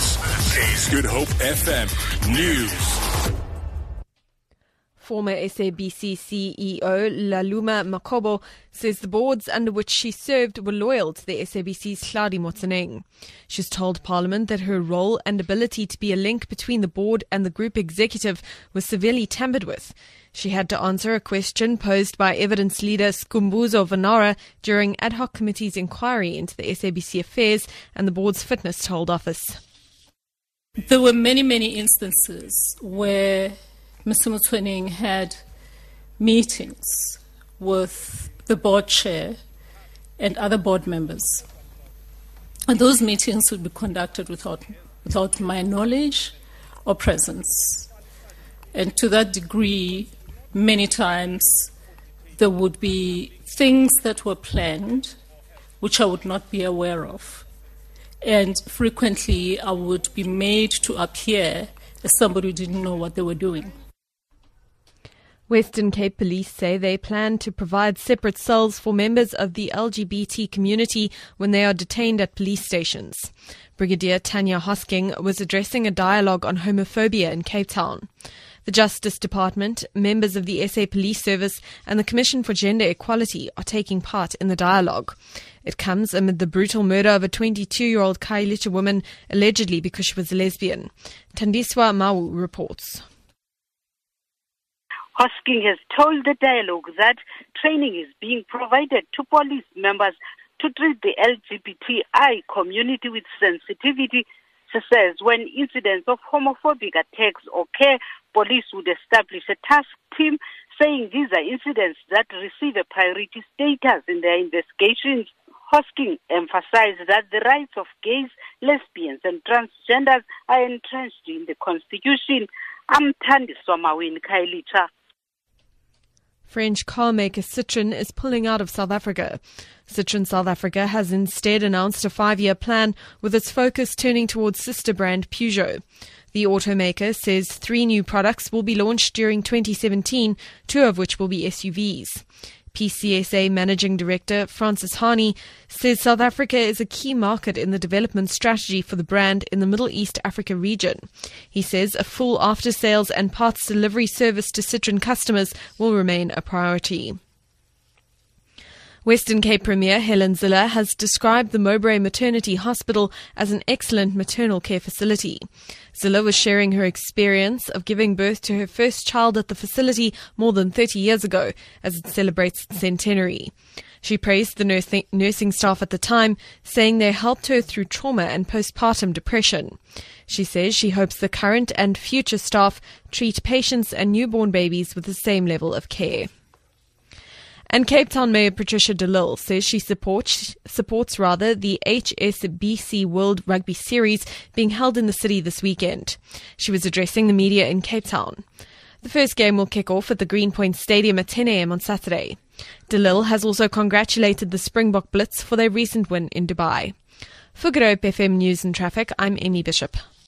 This is Good Hope FM News. Former SABC CEO Lulama Mokhobo says the boards under which she served were loyal to the SABC's Hlaudi Motsoeneng. She's told Parliament that her role and ability to be a link between the board and the group executive was severely tampered with. She had to answer a question posed by evidence leader Skumbuzo Vanara during ad hoc committee's inquiry into the SABC affairs and the board's fitness to hold office. There were many, many instances where Mr. Motsoeneng had meetings with the board chair and other board members. And those meetings would be conducted without, without my knowledge or presence. And to that degree, many times there would be things that were planned which I would not be aware of. And frequently I would be made to appear as somebody who didn't know what they were doing. Western Cape Police say they plan to provide separate cells for members of the LGBT community when they are detained at police stations. Brigadier Tanya Hosking was addressing a dialogue on homophobia in Cape Town. The Justice Department, members of the SA Police Service, and the Commission for Gender Equality are taking part in the dialogue. It comes amid the brutal murder of a 22 year old Khayelitsha woman allegedly because she was a lesbian. Tandiswa Mau reports. Hosking has told the dialogue that training is being provided to police members to treat the LGBTI community with sensitivity. She says when incidents of homophobic attacks occur, police would establish a task team saying these are incidents that receive a priority status in their investigations. Hosking emphasized that the rights of gays, lesbians, and transgenders are entrenched in the Constitution. I'm Tandi Somawin Khayelitsha. French car maker Citroën is pulling out of South Africa. Citroën South Africa has instead announced a five year plan with its focus turning towards sister brand Peugeot. The automaker says three new products will be launched during 2017, two of which will be SUVs. PCSA Managing Director Francis Harney says South Africa is a key market in the development strategy for the brand in the Middle East Africa region. He says a full after sales and parts delivery service to Citroën customers will remain a priority. Western Cape Premier Helen Zille has described the Mowbray Maternity Hospital as an excellent maternal care facility. Zille was sharing her experience of giving birth to her first child at the facility more than 30 years ago as it celebrates its centenary. She praised the nursing staff at the time, saying they helped her through trauma and postpartum depression. She says she hopes the current and future staff treat patients and newborn babies with the same level of care. And Cape Town Mayor Patricia de Lille says she supports supports rather the HSBC World Rugby Series being held in the city this weekend. She was addressing the media in Cape Town. The first game will kick off at the Greenpoint Stadium at 10 a.m. on Saturday. De Lille has also congratulated the Springbok Blitz for their recent win in Dubai. For Good FM News and Traffic, I'm Amy Bishop.